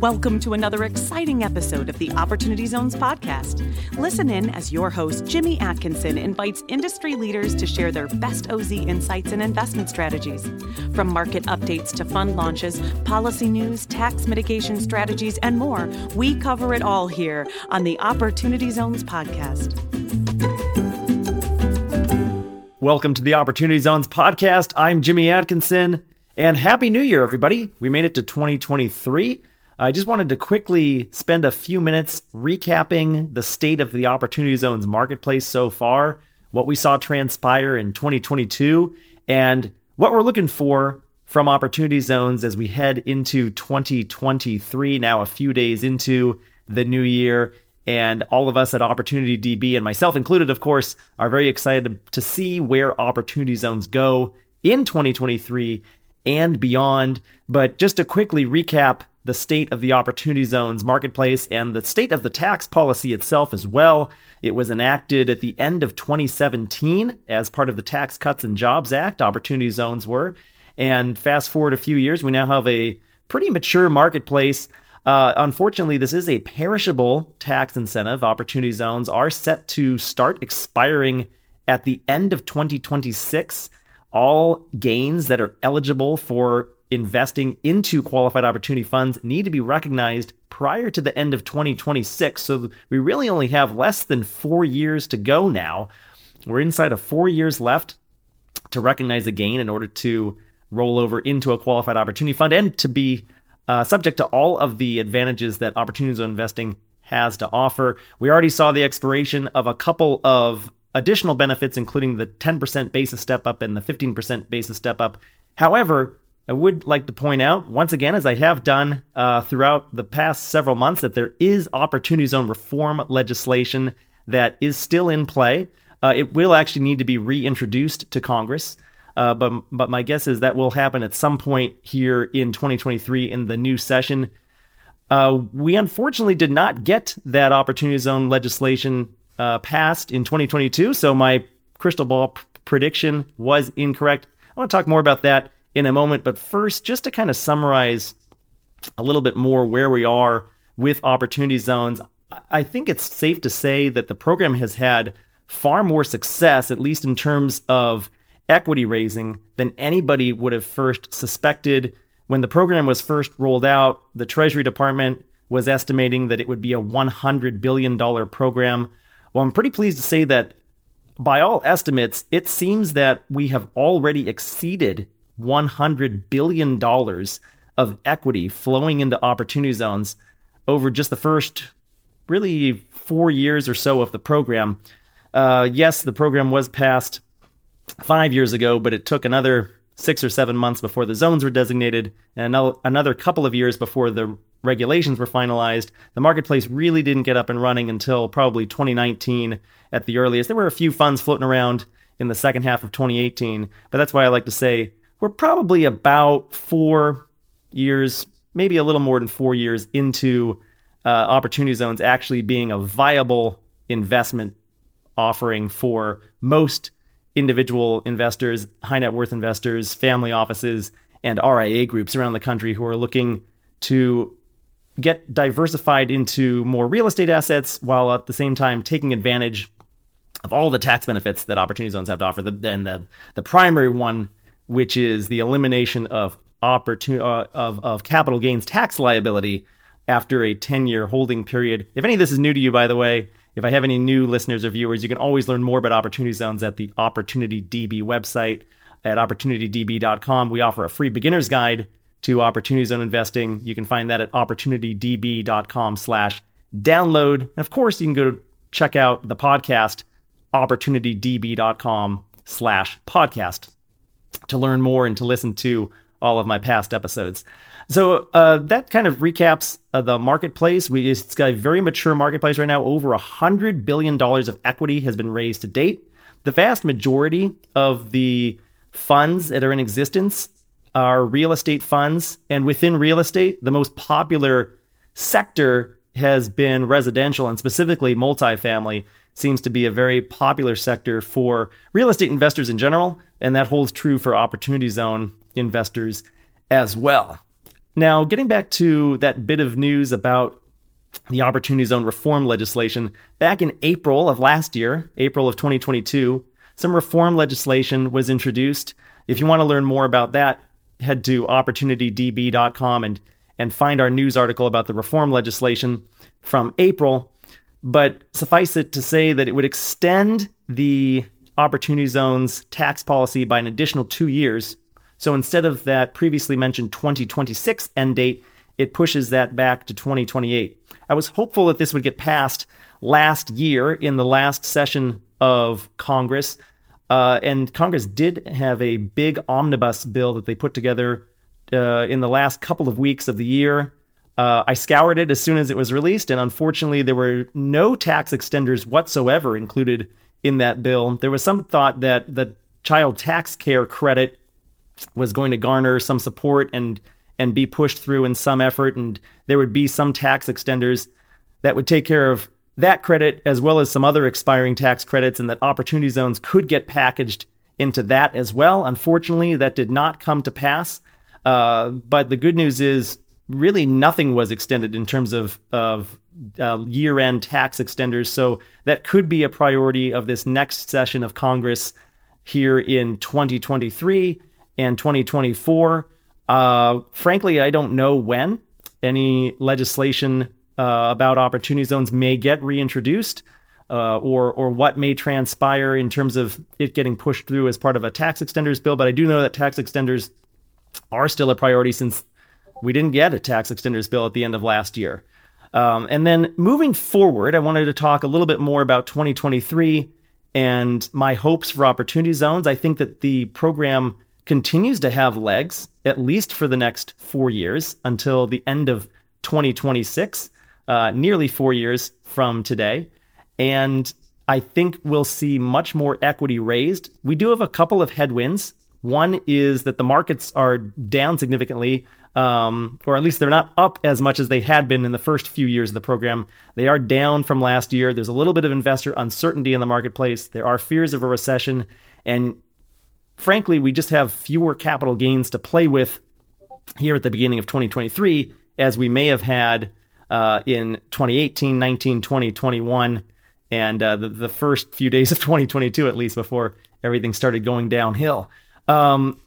Welcome to another exciting episode of the Opportunity Zones podcast. Listen in as your host, Jimmy Atkinson, invites industry leaders to share their best OZ insights and investment strategies. From market updates to fund launches, policy news, tax mitigation strategies, and more, we cover it all here on the Opportunity Zones podcast. Welcome to the Opportunity Zones podcast. I'm Jimmy Atkinson, and Happy New Year, everybody. We made it to 2023. I just wanted to quickly spend a few minutes recapping the state of the Opportunity Zones marketplace so far, what we saw transpire in 2022, and what we're looking for from Opportunity Zones as we head into 2023, now a few days into the new year. And all of us at Opportunity DB, and myself included, of course, are very excited to see where Opportunity Zones go in 2023 and beyond. But just to quickly recap the state of the Opportunity Zones marketplace and the state of the tax policy itself as well. It was enacted at the end of 2017 as part of the Tax Cuts and Jobs Act, Opportunity Zones were. And fast forward a few years, we now have a pretty mature marketplace uh, unfortunately, this is a perishable tax incentive. Opportunity zones are set to start expiring at the end of 2026. All gains that are eligible for investing into qualified opportunity funds need to be recognized prior to the end of 2026. So we really only have less than four years to go now. We're inside of four years left to recognize a gain in order to roll over into a qualified opportunity fund and to be uh, subject to all of the advantages that opportunity zone investing has to offer. We already saw the expiration of a couple of additional benefits, including the 10% basis step up and the 15% basis step up. However, I would like to point out once again, as I have done uh, throughout the past several months, that there is opportunity zone reform legislation that is still in play. Uh, it will actually need to be reintroduced to Congress. Uh, but but my guess is that will happen at some point here in 2023 in the new session. Uh, we unfortunately did not get that opportunity zone legislation uh, passed in 2022, so my crystal ball p- prediction was incorrect. I want to talk more about that in a moment, but first, just to kind of summarize a little bit more where we are with opportunity zones, I think it's safe to say that the program has had far more success, at least in terms of equity raising than anybody would have first suspected. When the program was first rolled out, the Treasury Department was estimating that it would be a $100 billion program. Well, I'm pretty pleased to say that by all estimates, it seems that we have already exceeded $100 billion of equity flowing into opportunity zones over just the first really four years or so of the program. Uh, yes, the program was passed five years ago, but it took another six or seven months before the zones were designated and another couple of years before the regulations were finalized. The marketplace really didn't get up and running until probably 2019 at the earliest. There were a few funds floating around in the second half of 2018, but that's why I like to say we're probably about four years, maybe a little more than four years into uh, opportunity zones actually being a viable investment offering for most individual investors, high net worth investors, family offices, and RIA groups around the country who are looking to get diversified into more real estate assets while at the same time taking advantage of all the tax benefits that opportunity zones have to offer. The, and the, the primary one, which is the elimination of opportunity uh, of, of capital gains tax liability after a 10 year holding period. If any of this is new to you, by the way, if I have any new listeners or viewers, you can always learn more about Opportunity Zones at the Opportunity DB website at opportunitydb.com. We offer a free beginner's guide to opportunity zone investing. You can find that at opportunitydb.com slash download. And of course, you can go check out the podcast, opportunitydb.com slash podcast to learn more and to listen to all of my past episodes. So uh, that kind of recaps uh, the marketplace. We, it's got a very mature marketplace right now. Over a hundred billion dollars of equity has been raised to date. The vast majority of the funds that are in existence are real estate funds, and within real estate, the most popular sector has been residential, and specifically multifamily seems to be a very popular sector for real estate investors in general, and that holds true for opportunity zone investors as well. Now, getting back to that bit of news about the Opportunity Zone reform legislation, back in April of last year, April of 2022, some reform legislation was introduced. If you want to learn more about that, head to opportunitydb.com and and find our news article about the reform legislation from April. But suffice it to say that it would extend the Opportunity Zone's tax policy by an additional two years. So instead of that previously mentioned 2026 end date, it pushes that back to 2028. I was hopeful that this would get passed last year in the last session of Congress. Uh, and Congress did have a big omnibus bill that they put together uh, in the last couple of weeks of the year. Uh, I scoured it as soon as it was released, and unfortunately, there were no tax extenders whatsoever included in that bill. There was some thought that the child tax care credit was going to garner some support and and be pushed through in some effort, and there would be some tax extenders that would take care of that credit as well as some other expiring tax credits, and that opportunity zones could get packaged into that as well. Unfortunately, that did not come to pass. Uh, but the good news is really nothing was extended in terms of of uh, year-end tax extenders. So that could be a priority of this next session of Congress here in 2023 and 2024. Uh, frankly, I don't know when any legislation uh, about opportunity zones may get reintroduced. Uh, or or what may transpire in terms of it getting pushed through as part of a tax extenders bill. But I do know that tax extenders are still a priority since we didn't get a tax extenders bill at the end of last year. Um, and then moving forward, I wanted to talk a little bit more about 2023 and my hopes for opportunity zones. I think that the program continues to have legs, at least for the next four years until the end of 2026, uh, nearly four years from today. And I think we'll see much more equity raised. We do have a couple of headwinds. One is that the markets are down significantly um, or at least they're not up as much as they had been in the first few years of the program. They are down from last year. There's a little bit of investor uncertainty in the marketplace. There are fears of a recession. And frankly, we just have fewer capital gains to play with here at the beginning of 2023 as we may have had uh, in 2018, 19, 20, 21, and uh, the, the first few days of 2022, at least before everything started going downhill. Um,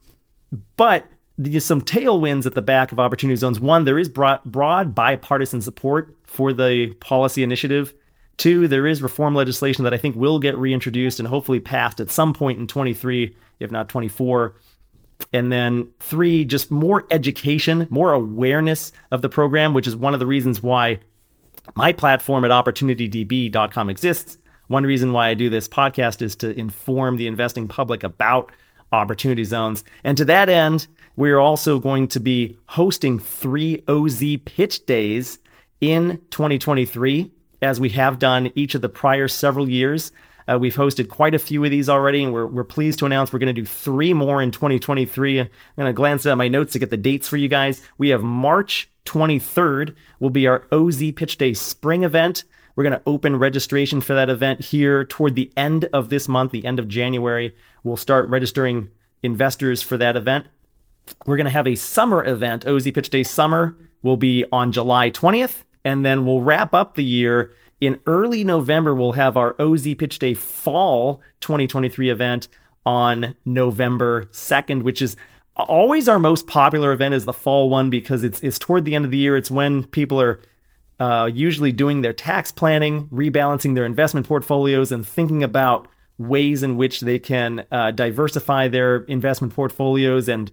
but there's some tailwinds at the back of opportunity zones. One, there is broad, broad bipartisan support for the policy initiative. Two, there is reform legislation that I think will get reintroduced and hopefully passed at some point in 23, if not 24. And then three, just more education, more awareness of the program, which is one of the reasons why my platform at opportunitydb.com exists. One reason why I do this podcast is to inform the investing public about opportunity zones. And to that end, we're also going to be hosting three OZ pitch days in 2023, as we have done each of the prior several years. Uh, we've hosted quite a few of these already, and we're, we're pleased to announce we're going to do three more in 2023. I'm going to glance at my notes to get the dates for you guys. We have March 23rd will be our OZ Pitch Day spring event. We're going to open registration for that event here toward the end of this month, the end of January. We'll start registering investors for that event. We're going to have a summer event. OZ Pitch Day Summer will be on July 20th, and then we'll wrap up the year in early November. We'll have our OZ Pitch Day Fall 2023 event on November 2nd, which is always our most popular event is the fall one because it's it's toward the end of the year. It's when people are uh, usually doing their tax planning, rebalancing their investment portfolios, and thinking about ways in which they can uh, diversify their investment portfolios and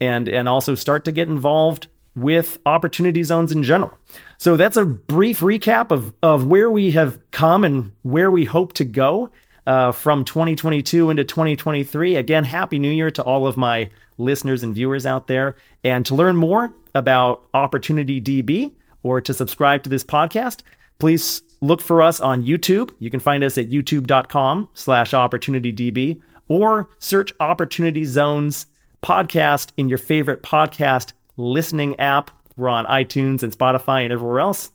and and also start to get involved with opportunity zones in general. So that's a brief recap of of where we have come and where we hope to go uh, from 2022 into 2023. Again, happy New Year to all of my listeners and viewers out there. And to learn more about Opportunity DB or to subscribe to this podcast, please look for us on YouTube. You can find us at youtube.com slash opportunitydb or search Opportunity Zones podcast in your favorite podcast listening app. We're on iTunes and Spotify and everywhere else.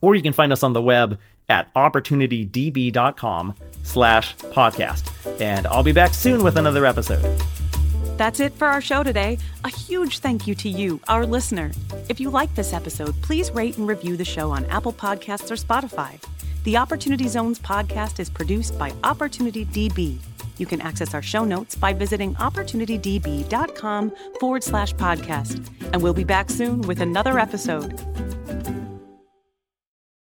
Or you can find us on the web at opportunitydb.com slash podcast. And I'll be back soon with another episode. That's it for our show today. A huge thank you to you, our listener. If you like this episode, please rate and review the show on Apple Podcasts or Spotify. The Opportunity Zones podcast is produced by Opportunity DB. You can access our show notes by visiting opportunitydb.com forward slash podcast. And we'll be back soon with another episode.